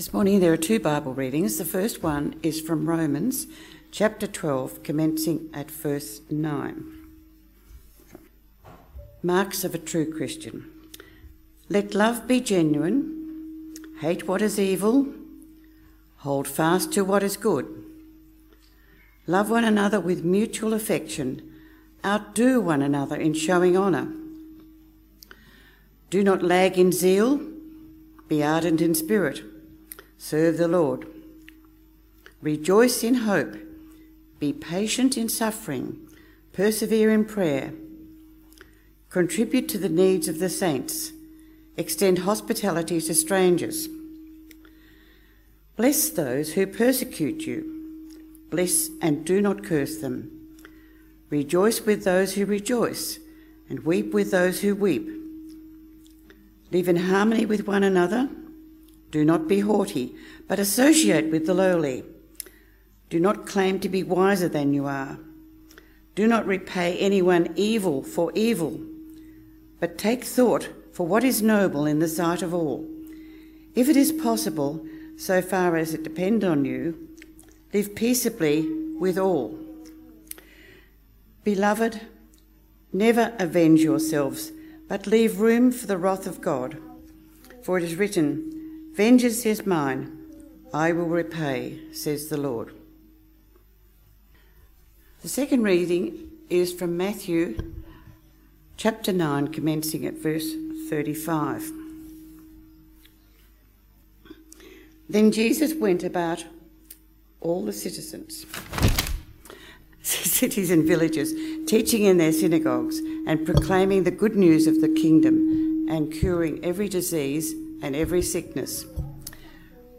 This morning there are two Bible readings. The first one is from Romans chapter 12, commencing at verse 9. Marks of a true Christian. Let love be genuine, hate what is evil, hold fast to what is good. Love one another with mutual affection, outdo one another in showing honour. Do not lag in zeal, be ardent in spirit, serve the Lord. Rejoice in hope, be patient in suffering, persevere in prayer. Contribute to the needs of the saints, extend hospitality to strangers. Bless those who persecute you, bless and do not curse them. Rejoice with those who rejoice, and weep with those who weep. Live in harmony with one another. Do not be haughty, but associate with the lowly. Do not claim to be wiser than you are. Do not repay anyone evil for evil, but take thought for what is noble in the sight of all. If it is possible, so far as it depends on you, live peaceably with all. Beloved, never avenge yourselves but leave room for the wrath of God. For it is written, Vengeance is mine, I will repay, says the Lord. The second reading is from Matthew chapter 9, commencing at verse 35. Then Jesus went about all the citizens, cities and villages, teaching in their synagogues and proclaiming the good news of the kingdom and curing every disease and every sickness.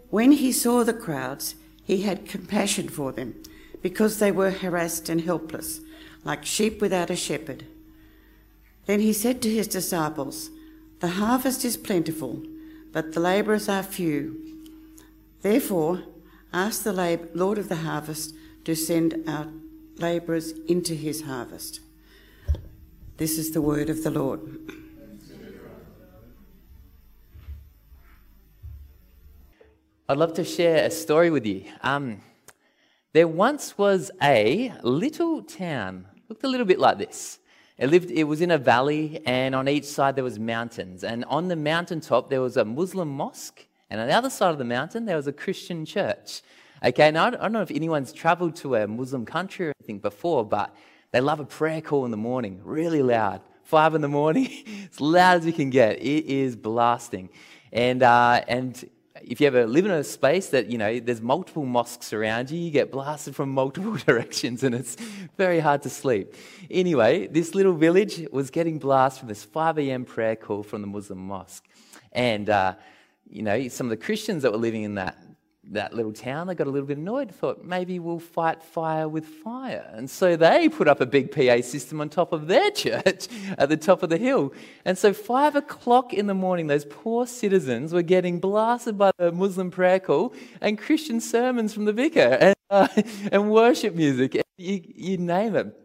When he saw the crowds, he had compassion for them because they were harassed and helpless, like sheep without a shepherd. Then he said to his disciples, The harvest is plentiful, but the labourers are few. Therefore, ask the Lord of the harvest to send out labourers into his harvest. This is the word of the Lord. I'd love to share a story with you. Um, there once was a little town, looked a little bit like this. It lived. It was in a valley, and on each side there was mountains. And on the mountaintop there was a Muslim mosque, and on the other side of the mountain there was a Christian church. Okay, now I don't know if anyone's travelled to a Muslim country or anything before, but they love a prayer call in the morning, really loud. Five in the morning, as loud as you can get. It is blasting. And, uh, and if you ever live in a space that, you know, there's multiple mosques around you, you get blasted from multiple directions and it's very hard to sleep. Anyway, this little village was getting blasted from this 5 a.m. prayer call from the Muslim mosque. And, uh, you know, some of the Christians that were living in that that little town, they got a little bit annoyed, thought maybe we'll fight fire with fire. And so they put up a big PA system on top of their church at the top of the hill. And so, five o'clock in the morning, those poor citizens were getting blasted by the Muslim prayer call and Christian sermons from the vicar and, uh, and worship music. You, you name it.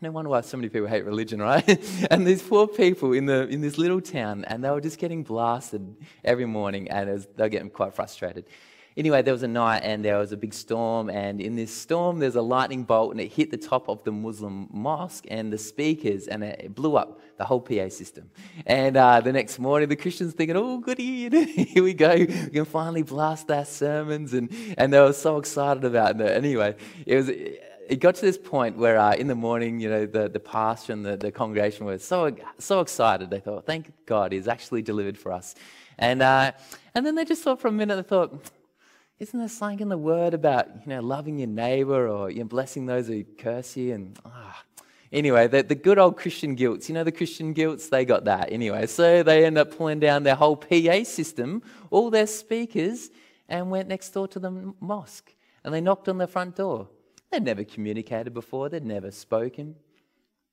No wonder why so many people hate religion, right? and these poor people in, the, in this little town, and they were just getting blasted every morning, and was, they were getting quite frustrated. Anyway, there was a night and there was a big storm, and in this storm, there's a lightning bolt, and it hit the top of the Muslim mosque and the speakers, and it blew up the whole PA system. And uh, the next morning, the Christians thinking, "Oh, goody, here we go, we can finally blast our sermons," and and they were so excited about it. Anyway, it was it got to this point where uh, in the morning, you know, the, the pastor and the, the congregation were so, so excited. They thought, thank God, he's actually delivered for us. And, uh, and then they just thought for a minute, they thought, isn't there something in the word about, you know, loving your neighbor or you know, blessing those who curse you? And ah. anyway, the, the good old Christian guilts, you know, the Christian guilts, they got that anyway. So they end up pulling down their whole PA system, all their speakers, and went next door to the mosque. And they knocked on the front door. They'd never communicated before, they'd never spoken.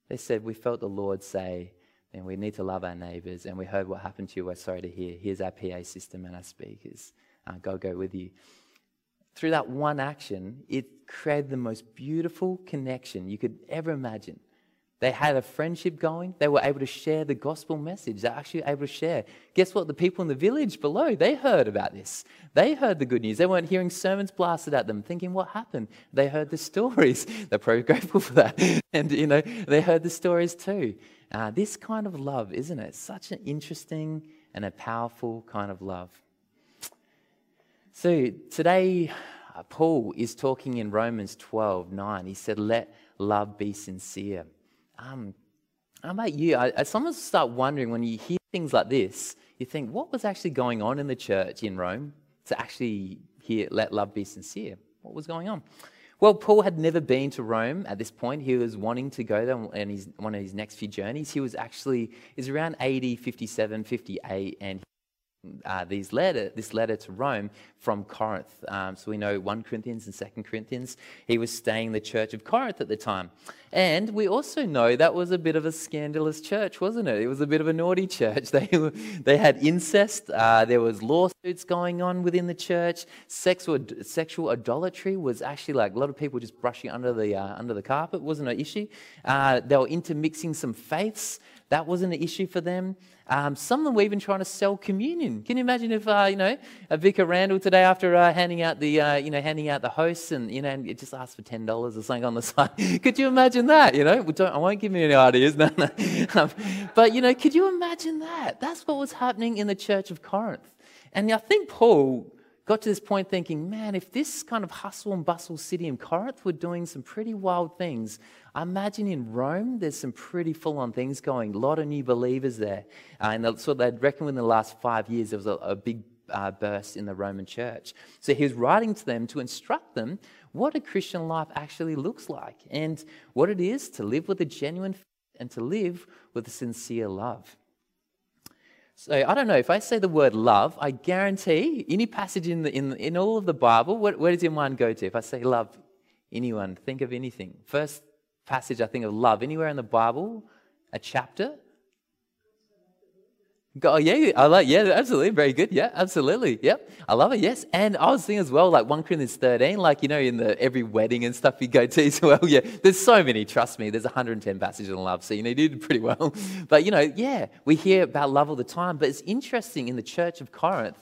They said, We felt the Lord say, and we need to love our neighbors, and we heard what happened to you. We're sorry to hear. Here's our PA system and our speakers uh, God go with you. Through that one action, it created the most beautiful connection you could ever imagine They had a friendship going. They were able to share the gospel message. They're actually able to share. Guess what? The people in the village below, they heard about this. They heard the good news. They weren't hearing sermons blasted at them, thinking, what happened? They heard the stories. They're probably grateful for that. And, you know, they heard the stories too. Uh, this kind of love, isn't it? Such an interesting and a powerful kind of love. So today, uh, Paul is talking in Romans 12 9. He said, Let love be sincere. Um, how about you? I, I sometimes start wondering when you hear things like this, you think, what was actually going on in the church in Rome to actually hear, let love be sincere? What was going on? Well, Paul had never been to Rome at this point. He was wanting to go there on his, one of his next few journeys. He was actually, is around 80, 57, 58, and uh, these letter, this letter to Rome from Corinth. Um, so we know 1 Corinthians and 2 Corinthians. He was staying in the church of Corinth at the time. And we also know that was a bit of a scandalous church, wasn't it? It was a bit of a naughty church. They, were, they had incest, uh, there was lawsuits going on within the church. Sexual, sexual idolatry was actually like a lot of people just brushing under the, uh, under the carpet, wasn't an issue. Uh, they were intermixing some faiths. That wasn't an issue for them. Um, some of them were even trying to sell communion. Can you imagine if, uh, you know, a vicar Randall today after uh, handing out the, uh, you know, handing out the hosts and, you know, and just asked for $10 or something on the side. could you imagine that, you know? I won't give me any ideas. No, no. Um, but, you know, could you imagine that? That's what was happening in the church of Corinth. And I think Paul got to this point thinking, man, if this kind of hustle and bustle city in Corinth were doing some pretty wild things, I imagine in Rome there's some pretty full on things going. A lot of new believers there. Uh, and so they'd reckon within the last five years there was a, a big uh, burst in the Roman church. So he was writing to them to instruct them what a Christian life actually looks like and what it is to live with a genuine and to live with a sincere love. So I don't know if I say the word love, I guarantee any passage in the, in, in all of the Bible, what, where does your mind go to? If I say love, anyone think of anything? First passage I think of love anywhere in the Bible, a chapter. Oh yeah, I like yeah, absolutely, very good. Yeah, absolutely. Yep, I love it. Yes, and I was thinking as well, like one Corinthians thirteen, like you know, in the every wedding and stuff you go to as well. Yeah, there's so many. Trust me, there's 110 passages on love, so you know you did pretty well. But you know, yeah, we hear about love all the time. But it's interesting in the church of Corinth,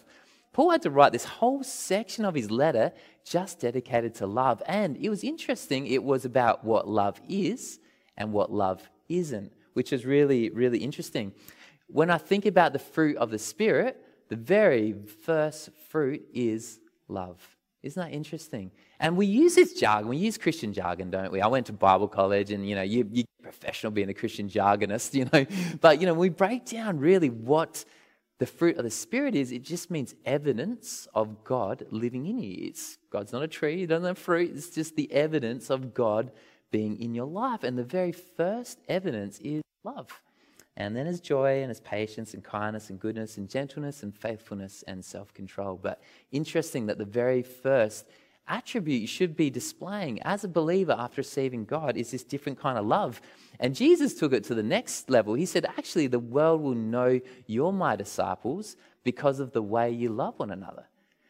Paul had to write this whole section of his letter just dedicated to love, and it was interesting. It was about what love is and what love isn't, which is really, really interesting when I think about the fruit of the Spirit, the very first fruit is love. Isn't that interesting? And we use this jargon, we use Christian jargon, don't we? I went to Bible college and, you know, you, you professional being a Christian jargonist, you know. But, you know, we break down really what the fruit of the Spirit is, it just means evidence of God living in you. It's, God's not a tree, He doesn't have fruit. It's just the evidence of God being in your life. And the very first evidence is love. And then his joy and his patience and kindness and goodness and gentleness and faithfulness and self control. But interesting that the very first attribute you should be displaying as a believer after receiving God is this different kind of love. And Jesus took it to the next level. He said, Actually, the world will know you're my disciples because of the way you love one another.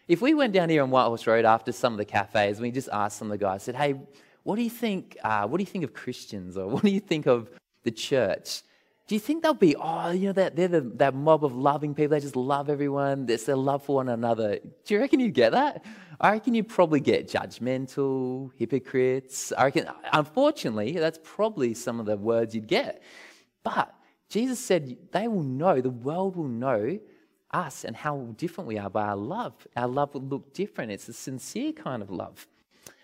If we went down here on Whitehorse Road after some of the cafes and we just asked some of the guys, said, Hey, what do you think? Uh, what do you think of Christians, or what do you think of the church? Do you think they'll be, oh, you know, that they're the, that mob of loving people, they just love everyone, it's their love for one another. Do you reckon you'd get that? I reckon you'd probably get judgmental, hypocrites. I reckon, unfortunately, that's probably some of the words you'd get. But Jesus said they will know, the world will know us and how different we are by our love. Our love will look different. It's a sincere kind of love.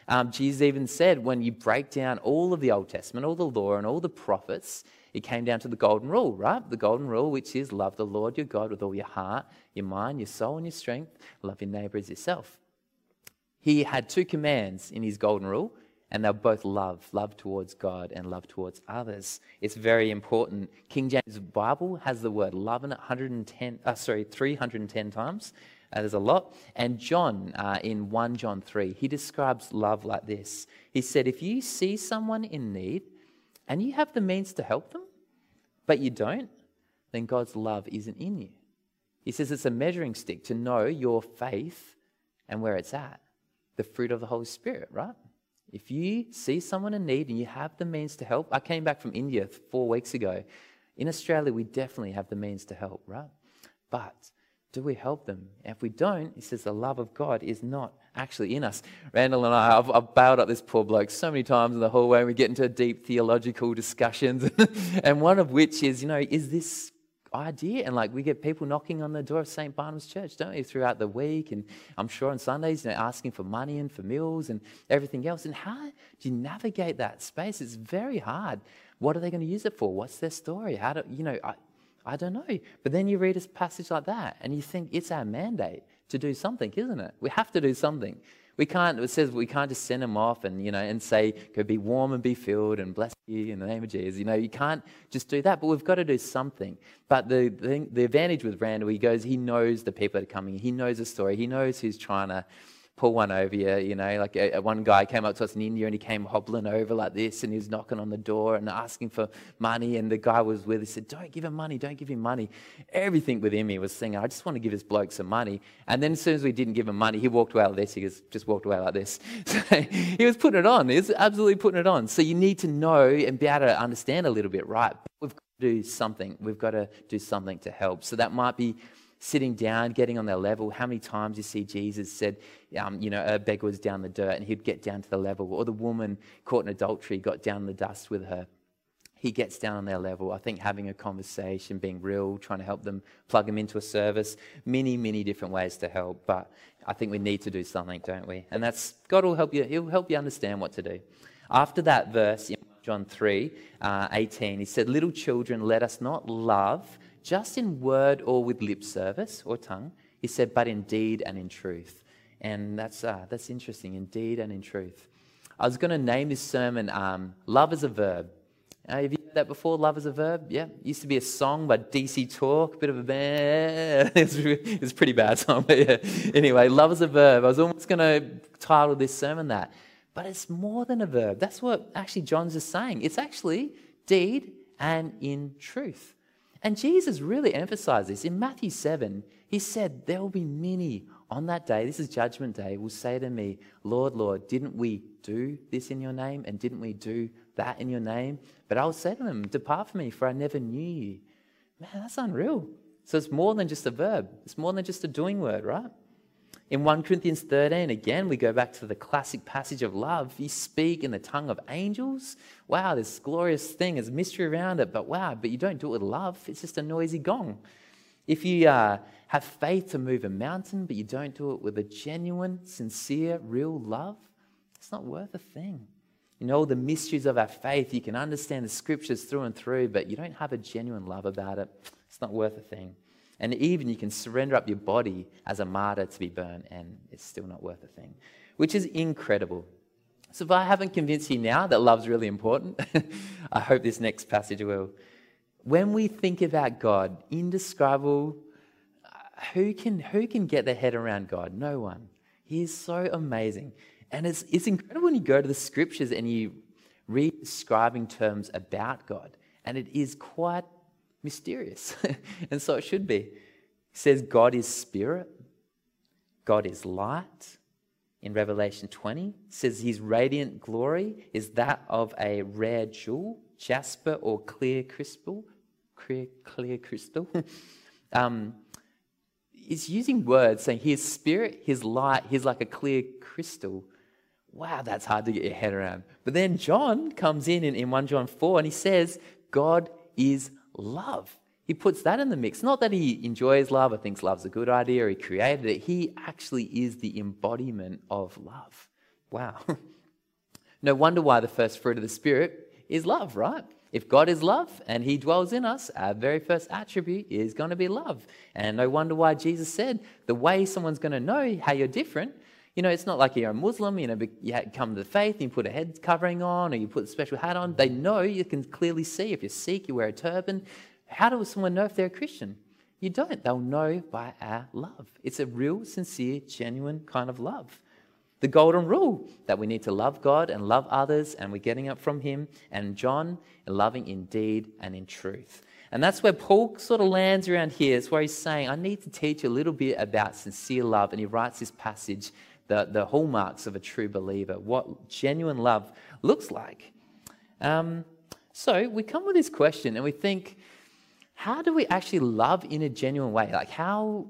Um, Jesus even said when you break down all of the Old Testament, all the law, and all the prophets, it came down to the golden rule, right? The golden rule, which is love the Lord your God with all your heart, your mind, your soul, and your strength. Love your neighbor as yourself. He had two commands in his golden rule, and they're both love love towards God and love towards others. It's very important. King James Bible has the word love in it 110, uh, sorry, 310 times. Uh, there's a lot. And John, uh, in 1 John 3, he describes love like this. He said, If you see someone in need and you have the means to help them, but you don't, then God's love isn't in you. He says it's a measuring stick to know your faith and where it's at. The fruit of the Holy Spirit, right? If you see someone in need and you have the means to help, I came back from India four weeks ago. In Australia, we definitely have the means to help, right? But do we help them? If we don't, he says the love of God is not actually in us. Randall and I, I've, I've bailed up this poor bloke so many times in the hallway. and We get into deep theological discussions, and one of which is, you know, is this idea. And like we get people knocking on the door of St. Barnabas Church, don't we, throughout the week. And I'm sure on Sundays, you know, asking for money and for meals and everything else. And how do you navigate that space? It's very hard. What are they going to use it for? What's their story? How do, you know, I, I don't know. But then you read a passage like that and you think it's our mandate to do something, isn't it? We have to do something. We can't, it says we can't just send them off and, you know, and say, go be warm and be filled and bless you in the name of Jesus. You know, you can't just do that, but we've got to do something. But the, the, the advantage with Randall, he goes, he knows the people that are coming. He knows the story. He knows who's trying to pull one over you. You know, like a, a one guy came up to us in India and he came hobbling over like this and he was knocking on the door and asking for money. And the guy was with, he said, Don't give him money, don't give him money. Everything within me was saying, I just want to give this bloke some money. And then as soon as we didn't give him money, he walked away like this. He just, just walked away like this. He was putting it on. He was absolutely putting it on. So you need to know and be able to understand a little bit, right? But We've got to do something. We've got to do something to help. So that might be sitting down, getting on their level. How many times you see Jesus said, um, you know, a beggar was down the dirt and he'd get down to the level, or the woman caught in adultery got down in the dust with her. He gets down on their level. I think having a conversation, being real, trying to help them, plug them into a service, many, many different ways to help. But I think we need to do something, don't we? And that's God will help you. He'll help you understand what to do. After that verse in John 3, uh, 18, he said, Little children, let us not love just in word or with lip service or tongue. He said, but in deed and in truth. And that's, uh, that's interesting, in deed and in truth. I was going to name this sermon um, Love is a Verb. Uh, have you heard that before? Love is a verb? Yeah. It used to be a song by DC Talk, bit of a band. it's, it's a pretty bad song, but yeah. Anyway, love is a verb. I was almost going to title this sermon that. But it's more than a verb. That's what actually John's just saying. It's actually deed and in truth. And Jesus really emphasized this. In Matthew 7, he said, There will be many on that day, this is Judgment Day, will say to me, Lord, Lord, didn't we do this in your name? And didn't we do that in your name? But I will say to them, Depart from me, for I never knew you. Man, that's unreal. So it's more than just a verb, it's more than just a doing word, right? In 1 Corinthians 13, again, we go back to the classic passage of love. You speak in the tongue of angels. Wow, this glorious thing, there's mystery around it, but wow, but you don't do it with love. It's just a noisy gong. If you uh, have faith to move a mountain, but you don't do it with a genuine, sincere, real love, it's not worth a thing. You know all the mysteries of our faith. You can understand the scriptures through and through, but you don't have a genuine love about it. It's not worth a thing. And even you can surrender up your body as a martyr to be burned, and it's still not worth a thing, which is incredible. So, if I haven't convinced you now that love's really important, I hope this next passage will. When we think about God, indescribable, who can, who can get their head around God? No one. He is so amazing. And it's, it's incredible when you go to the scriptures and you read describing terms about God. And it is quite mysterious. and so it should be. He says God is spirit, God is light. In Revelation 20, says his radiant glory is that of a rare jewel, jasper or clear crystal. Clear, clear crystal. um, he's using words saying his spirit, his light, he's like a clear crystal. Wow, that's hard to get your head around. But then John comes in, in in 1 John 4 and he says, God is love. He puts that in the mix. Not that he enjoys love or thinks love's a good idea or he created it. He actually is the embodiment of love. Wow. no wonder why the first fruit of the Spirit is love, right? If God is love and he dwells in us, our very first attribute is going to be love. And no wonder why Jesus said the way someone's going to know how you're different you know, it's not like you're a Muslim, you know, you come to the faith you put a head covering on or you put a special hat on. They know, you can clearly see. If you're Sikh, you wear a turban. How does someone know if they're a Christian? You don't. They'll know by our love. It's a real, sincere, genuine kind of love. The golden rule that we need to love God and love others, and we're getting it from Him, and John, loving in deed and in truth. And that's where Paul sort of lands around here. It's where he's saying, I need to teach a little bit about sincere love. And he writes this passage the, the hallmarks of a true believer, what genuine love looks like. Um, so we come with this question and we think, how do we actually love in a genuine way? Like, how,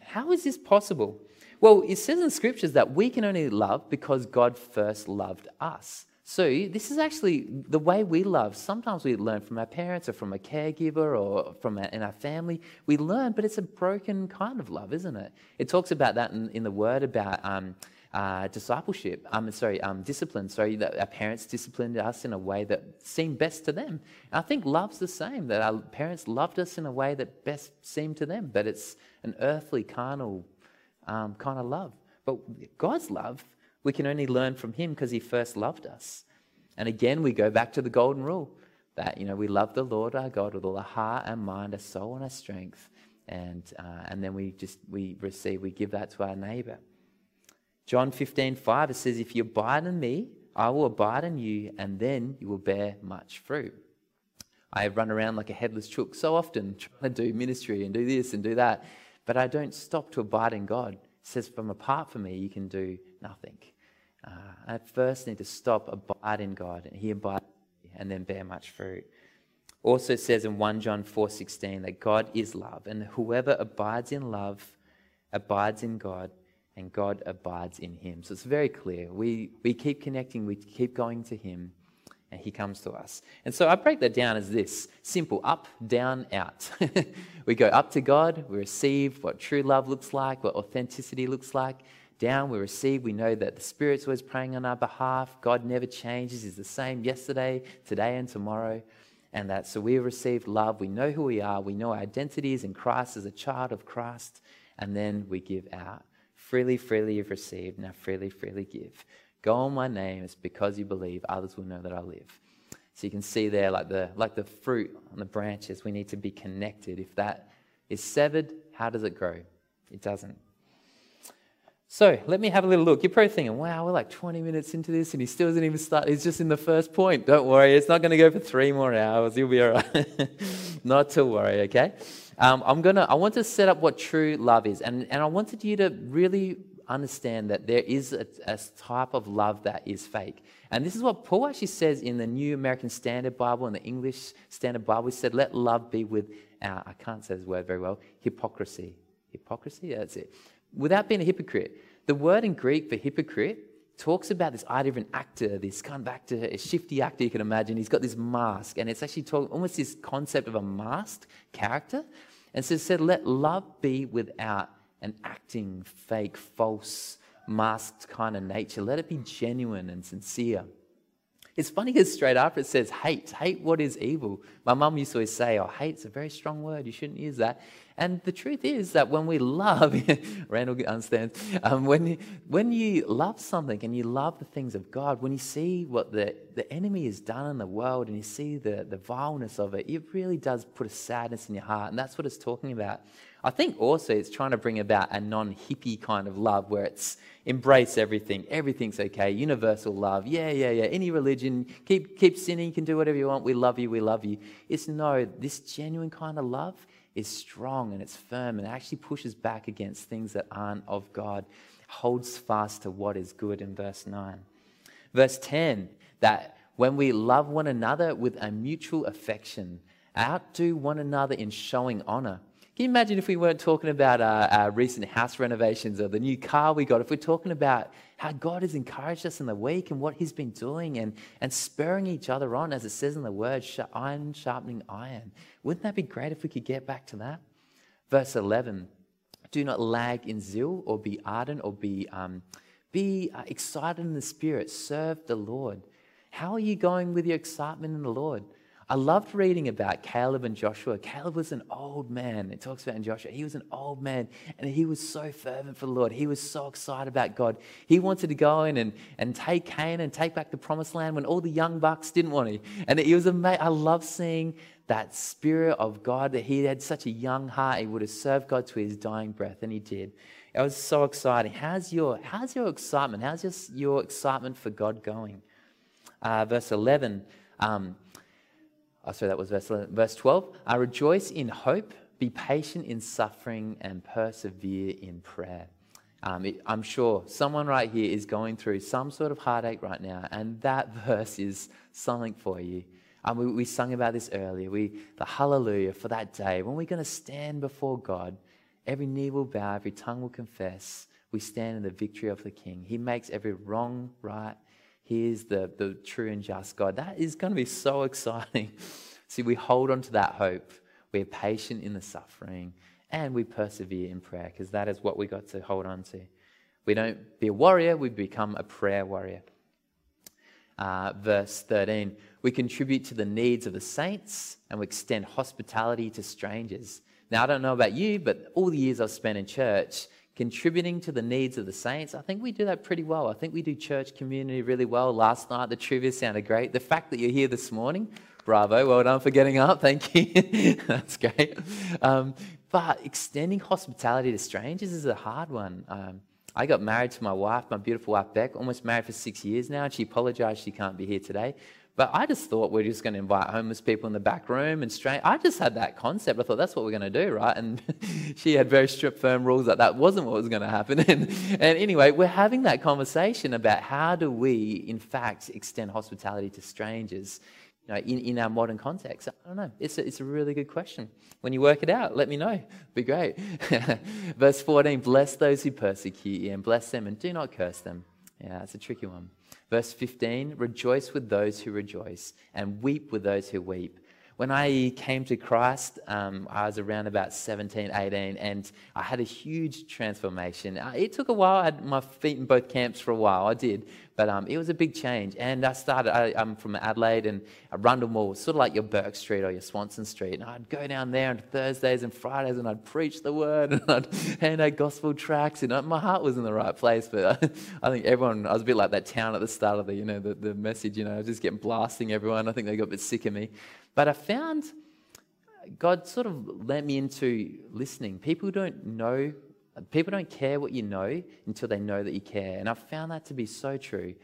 how is this possible? Well, it says in scriptures that we can only love because God first loved us. So, this is actually the way we love. Sometimes we learn from our parents or from a caregiver or from our, in our family. We learn, but it's a broken kind of love, isn't it? It talks about that in, in the word about um, uh, discipleship. Um, sorry, um, discipline. Sorry, that our parents disciplined us in a way that seemed best to them. And I think love's the same. That our parents loved us in a way that best seemed to them. But it's an earthly, carnal um, kind of love. But God's love, we can only learn from Him because He first loved us. And again, we go back to the golden rule that you know we love the Lord our God with all our heart and mind, our soul, and our strength. And, uh, and then we just we receive, we give that to our neighbor. John 15, 5, it says, If you abide in me, I will abide in you, and then you will bear much fruit. I have run around like a headless chook so often trying to do ministry and do this and do that, but I don't stop to abide in God. It says, From apart from me, you can do nothing. Uh, I first need to stop, abide in God, and He abides, and then bear much fruit. Also says in 1 John 4:16 that God is love, and whoever abides in love abides in God, and God abides in him. So it's very clear. We, we keep connecting, we keep going to him, and he comes to us. And so I break that down as this simple up, down, out. we go up to God, we receive what true love looks like, what authenticity looks like. Down, we receive, we know that the Spirit's always praying on our behalf. God never changes, He's the same yesterday, today, and tomorrow. And that so we receive love, we know who we are, we know our identity is in Christ as a child of Christ, and then we give out. Freely, freely you've received, now freely, freely give. Go on my name, it's because you believe, others will know that I live. So you can see there, like the, like the fruit on the branches, we need to be connected. If that is severed, how does it grow? It doesn't. So let me have a little look. You're probably thinking, wow, we're like 20 minutes into this and he still hasn't even started. He's just in the first point. Don't worry, it's not going to go for three more hours. You'll be all right. not to worry, okay? Um, I'm gonna, I want to set up what true love is, and, and I wanted you to really understand that there is a, a, type of love that is fake. And this is what Paul actually says in the New American Standard Bible and the English Standard Bible. He said, Let love be without, I can't say this word very well, hypocrisy. Hypocrisy? That's it. Without being a hypocrite. The word in Greek for hypocrite talks about this idea of an actor, this kind of actor, a shifty actor you can imagine. He's got this mask, and it's actually talk, almost this concept of a masked character. And so it said, let love be without an acting, fake, false, masked kind of nature. Let it be genuine and sincere. It's funny because straight after it says hate, hate what is evil. My mum used to always say, oh, hate's a very strong word. You shouldn't use that. And the truth is that when we love, Randall understands, um, when, you, when you love something and you love the things of God, when you see what the, the enemy has done in the world and you see the, the vileness of it, it really does put a sadness in your heart. And that's what it's talking about. I think also it's trying to bring about a non hippie kind of love where it's embrace everything, everything's okay, universal love. Yeah, yeah, yeah. Any religion, keep, keep sinning, you can do whatever you want. We love you, we love you. It's no, this genuine kind of love is strong and it's firm and actually pushes back against things that aren't of God, holds fast to what is good in verse 9. Verse 10 that when we love one another with a mutual affection, outdo one another in showing honor. Can you imagine if we weren't talking about our, our, recent house renovations or the new car we got? If we're talking about how God has encouraged us in the week and what He's been doing and, and spurring each other on, as it says in the word, iron sharpening iron. Wouldn't that be great if we could get back to that? Verse 11 Do not lag in zeal or be ardent or be, um, be uh, excited in the Spirit. Serve the Lord. How are you going with your excitement in the Lord? I loved reading about Caleb and Joshua. Caleb was an old man. It talks about in Joshua. He was an old man and he was so fervent for the Lord. He was so excited about God. He wanted to go in and, and take Canaan and take back the promised land when all the young bucks didn't want to. And he was amazing. I love seeing that spirit of God that he had such a young heart. He would have served God to his dying breath, and he did. It was so exciting. How's your, how's your excitement? How's your, your excitement for God going? Uh, verse 11. Um, oh, sorry, that was verse, 11, verse 12. I rejoice in hope, be patient in suffering, and persevere in prayer. Um, it, I'm sure someone right here is going through some sort of heartache right now, and that verse is something for you. Um, we, we sung about this earlier. We, the hallelujah for that day when we're going to stand before God. Every knee will bow, every tongue will confess. We stand in the victory of the King. He makes every wrong right. He is the, the true and just God. That is going to be so exciting. See, we hold on to that hope. We're patient in the suffering and we persevere in prayer because that is what we got to hold on to. We don't be a warrior, we become a prayer warrior. Uh, verse 13 we contribute to the needs of the saints and we extend hospitality to strangers. Now, I don't know about you, but all the years I've spent in church, contributing to the needs of the saints, I think we do that pretty well. I think we do church community really well. Last night, the trivia sounded great. The fact that you're here this morning, bravo, well done for getting up, thank you. That's great. Um, but extending hospitality to strangers is a hard one. Um, I got married to my wife, my beautiful wife Beck, almost married for six years now, and she apologized she can't be here today. But I just thought we're just going to invite homeless people in the back room and strange. I just had that concept. I thought that's what we're going to do, right? And she had very strict, firm rules that that wasn't what was going to happen. And, and anyway, we're having that conversation about how do we, in fact, extend hospitality to strangers you know, in, in our modern context? I don't know. It's a, it's a really good question. When you work it out, let me know. It'd be great. Verse 14 Bless those who persecute you and bless them and do not curse them. Yeah, that's a tricky one. Verse 15 Rejoice with those who rejoice and weep with those who weep. When I came to Christ, um, I was around about 17, 18, and I had a huge transformation. Uh, it took a while. I had my feet in both camps for a while. I did. But um, it was a big change. And I started, I, am from Adelaide, and Rundle Mall was sort of like your Bourke Street or your Swanston Street. And I'd go down there on Thursdays and Fridays and I'd preach the word and I'd hand out gospel tracts. And my heart was in the right place. But I, I think everyone, I was a bit like that town at the start of the, you know, the, the message, you know, I was just getting blasting everyone. I think they got a bit sick of me. But I found God sort of led me into listening. People don't know People don't care what you know until they know that you care. And I've found that to be so true.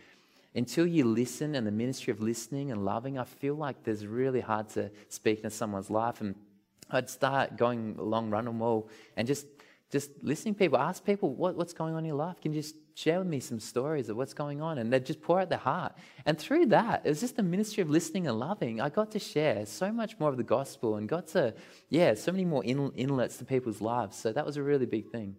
Until you listen and the ministry of listening and loving, I feel like there's really hard to speak into someone's life. And I'd start going long run Rundle Mall and just just listening to people, ask people what, what's going on in your life. Can you just share with me some stories of what's going on? And they'd just pour out their heart. And through that, it was just the ministry of listening and loving. I got to share so much more of the gospel and got to, yeah, so many more in, inlets to people's lives. So that was a really big thing.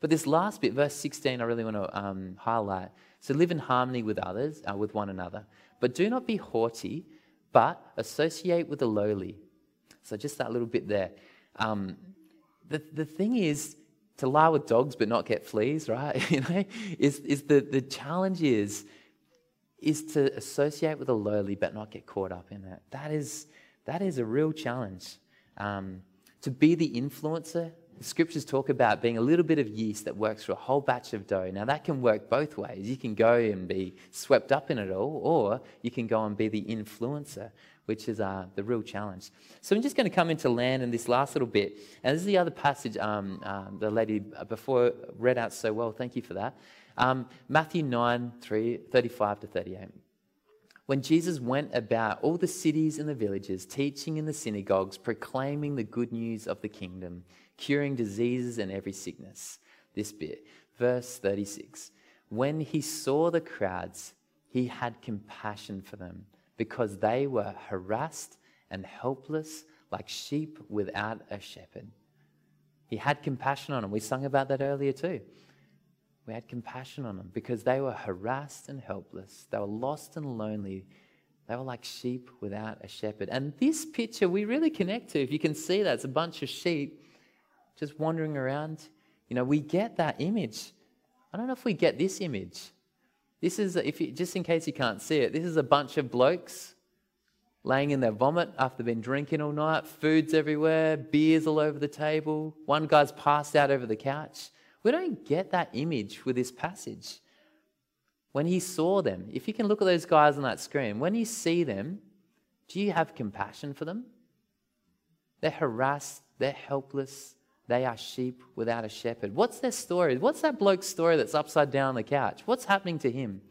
But this last bit, verse 16, I really want to um, highlight. So live in harmony with others, uh, with one another. But do not be haughty, but associate with the lowly. So just that little bit there. Um, the, the thing is, to lie with dogs but not get fleas, right? you know, is, is the, the challenge is, is to associate with the lowly but not get caught up in it. That is, that is a real challenge. Um, to be the influencer the scriptures talk about being a little bit of yeast that works for a whole batch of dough. Now, that can work both ways. You can go and be swept up in it all, or you can go and be the influencer, which is uh, the real challenge. So, I'm just going to come into land in this last little bit. And this is the other passage um, um, the lady before read out so well. Thank you for that. Um, Matthew 9 3, 35 to 38 when Jesus went about all the cities and the villages, teaching in the synagogues, proclaiming the good news of the kingdom, curing diseases and every sickness. This bit, verse 36. When he saw the crowds, he had compassion for them because they were harassed and helpless like sheep without a shepherd. He had compassion on them. We sung about that earlier too. We had compassion on them because they were harassed and helpless. They were lost and lonely. They were like sheep without a shepherd. And this picture we really connect to. If you can see that, it's a bunch of sheep just wandering around. You know, we get that image. I don't know if we get this image. This is, if you, just in case you can't see it, this is a bunch of blokes laying in their vomit after they've been drinking all night, food's everywhere, beers all over the table. One guy's passed out over the couch. We don't get that image with this passage. When he saw them, if you can look at those guys on that screen, when you see them, do you have compassion for them? They're harassed, they're helpless, they are sheep without a shepherd. What's their story? What's that bloke's story that's upside down on the couch? What's happening to him?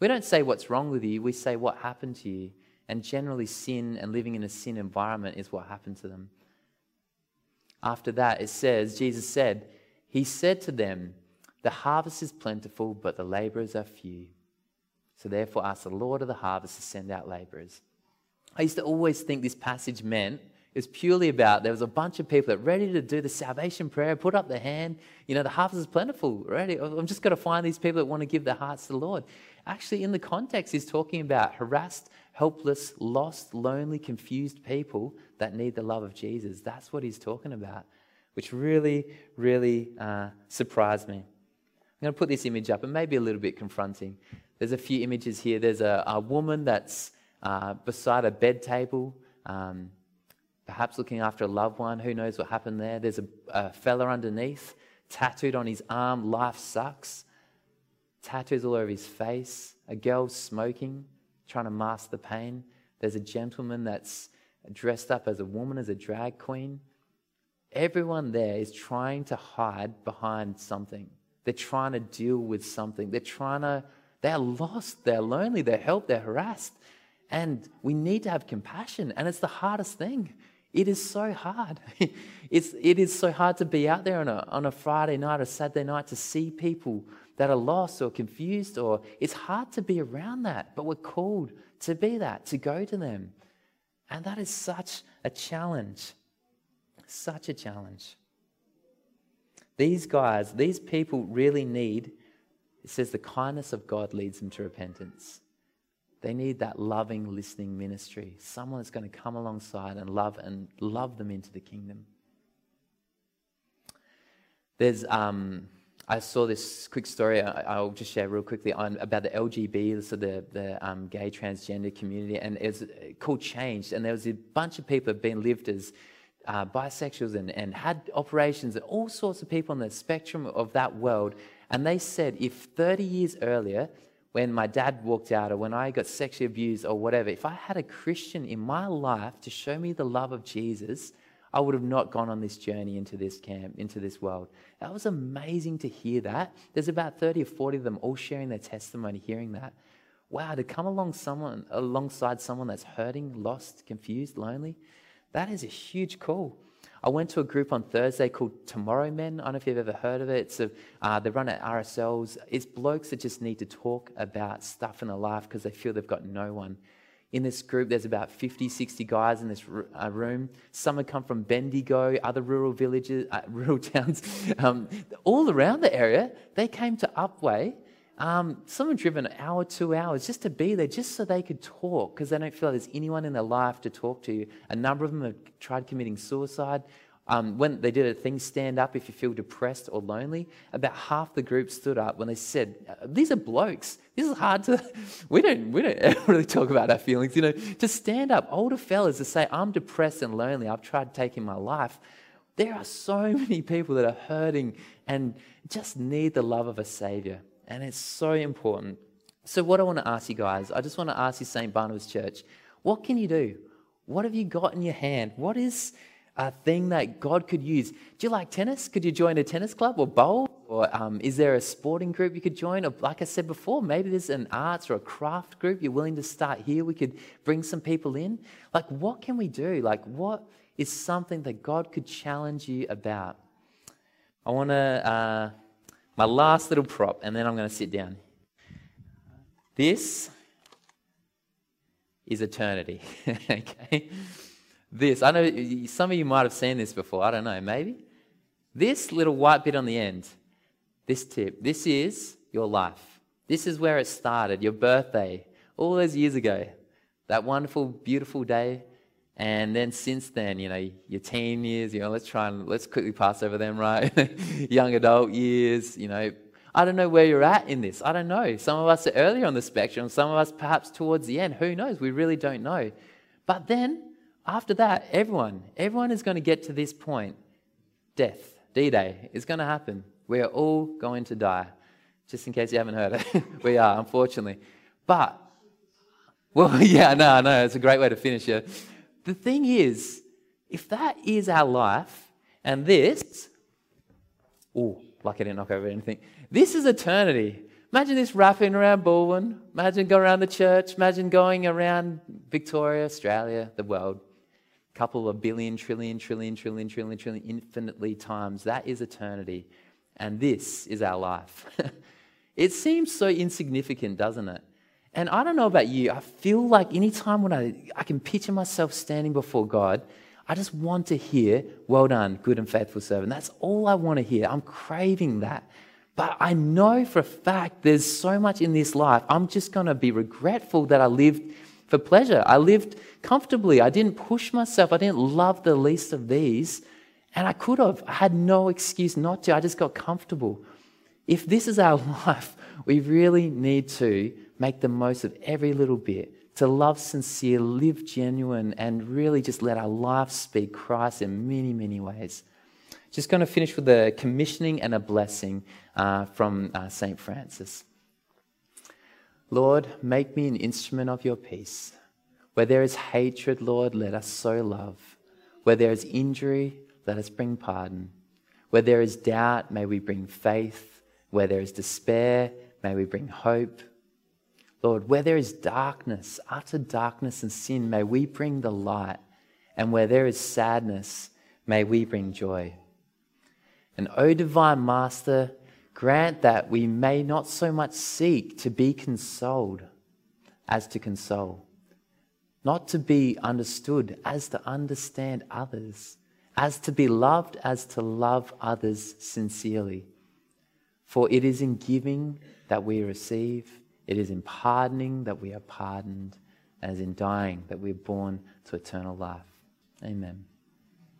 We don't say what's wrong with you, we say what happened to you. And generally, sin and living in a sin environment is what happened to them. After that, it says, Jesus said, He said to them, The harvest is plentiful, but the laborers are few. So therefore, ask the Lord of the harvest to send out laborers. I used to always think this passage meant it was purely about there was a bunch of people that ready to do the salvation prayer, put up their hand. You know, the harvest is plentiful, ready. I'm just going to find these people that want to give their hearts to the Lord. Actually, in the context, he's talking about harassed, helpless, lost, lonely, confused people that need the love of Jesus. That's what he's talking about, which really, really uh, surprised me. I'm going to put this image up. It may be a little bit confronting. There's a few images here. There's a, a woman that's uh, beside a bed table. Um, perhaps looking after a loved one. Who knows what happened there? There's a, a fella underneath, tattooed on his arm, life sucks. Tattoos all over his face. A girl smoking, trying to mask the pain. There's a gentleman that's dressed up as a woman, as a drag queen. Everyone there is trying to hide behind something. They're trying to deal with something. They're trying to, they're lost, they're lonely, they're helped, they're harassed. And we need to have compassion. And it's the hardest thing. It is so hard. it's, it is so hard to be out there on a, on a Friday night or Saturday night to see people that are lost or confused, or it's hard to be around that, but we're called to be that, to go to them. And that is such a challenge. Such a challenge. These guys, these people really need, it says the kindness of God leads them to repentance. They need that loving, listening ministry. Someone that's going to come alongside and love and love them into the kingdom. There's, um, I saw this quick story. I, will just share real quickly on about the LGB, so the the um, gay transgender community, and it's called Change. And there was a bunch of people that been lived as uh, bisexuals and, and had operations, and all sorts of people on the spectrum of that world. And they said if 30 years earlier when my dad walked out or when I got sexually abused or whatever, if I had a Christian in my life to show me the love of Jesus, I would have not gone on this journey into this camp, into this world. That was amazing to hear that. There's about 30 or 40 of them all sharing their testimony, hearing that. Wow, to come along someone, alongside someone that's hurting, lost, confused, lonely, that is a huge call. I went to a group on Thursday called Tomorrow Men. I don't know if you've ever heard of it. It's a, uh, they run at RSLs. It's blokes that just need to talk about stuff in their life because they feel they've got no one. In this group, there's about 50, 60 guys in this uh, room. Some have come from Bendigo, other rural villages, uh, rural towns, um, all around the area. They came to Upwey. Um, some have driven an hour, two hours just to be there, just so they could talk because they don't feel like there's anyone in their life to talk to. A number of them have tried committing suicide. Um, when they did a thing, stand up if you feel depressed or lonely, about half the group stood up when they said, uh, These are blokes. This is hard to. We don't, we don't really talk about our feelings, you know. To stand up, older fellas to say, I'm depressed and lonely, I've tried taking my life. There are so many people that are hurting and just need the love of a Savior. And it's so important. So, what I want to ask you guys, I just want to ask you, St. Barnabas Church, what can you do? What have you got in your hand? What is a thing that God could use? Do you like tennis? Could you join a tennis club or bowl? Or um, is there a sporting group you could join? Or, like I said before, maybe there's an arts or a craft group you're willing to start here. We could bring some people in. Like, what can we do? Like, what is something that God could challenge you about? I want to. Uh, my last little prop, and then I'm going to sit down. This is eternity. okay? This, I know some of you might have seen this before. I don't know, maybe. This little white bit on the end, this tip, this is your life. This is where it started, your birthday, all those years ago. That wonderful, beautiful day and then since then, you know, your teen years, you know, let's try and let's quickly pass over them, right? Young adult years, you know, I don't know where you're at in this. I don't know. Some of us are earlier on the spectrum, some of us perhaps towards the end. Who knows? We really don't know. But then, after that, everyone, everyone is going to get to this point. Death, D Day, is going to happen. We are all going to die. Just in case you haven't heard it, we are, unfortunately. But, well, yeah, no, no, it's a great way to finish it. The thing is, if that is our life, and this, oh, like I didn't knock over anything, this is eternity. Imagine this wrapping around Balwyn. Imagine going around the church. Imagine going around Victoria, Australia, the world. A couple of billion, trillion, trillion, trillion, trillion, trillion, infinitely times. That is eternity. and this is our life. it seems so insignificant, doesn't it? And I don't know about you, I feel like anytime when I, I can picture myself standing before God, I just want to hear, well done, good and faithful servant. That's all I want to hear. I'm craving that. But I know for a fact there's so much in this life. I'm just going to be regretful that I lived for pleasure. I lived comfortably. I didn't push myself. I didn't love the least of these. And I could have. I had no excuse not to. I just got comfortable. If this is our life, we really need to make the most of every little bit, to love sincere, live genuine, and really just let our life speak Christ in many, many ways. Just going to finish with a commissioning and a blessing uh, from uh, St. Francis. Lord, make me an instrument of your peace. Where there is hatred, Lord, let us sow love. Where there is injury, let us bring pardon. Where there is doubt, may we bring faith. Where there is despair, may we bring hope. Lord, where there is darkness, utter darkness and sin, may we bring the light. And where there is sadness, may we bring joy. And, O divine Master, grant that we may not so much seek to be consoled as to console, not to be understood as to understand others, as to be loved as to love others sincerely. For it is in giving that we receive it is in pardoning that we are pardoned, as in dying that we are born to eternal life. Amen.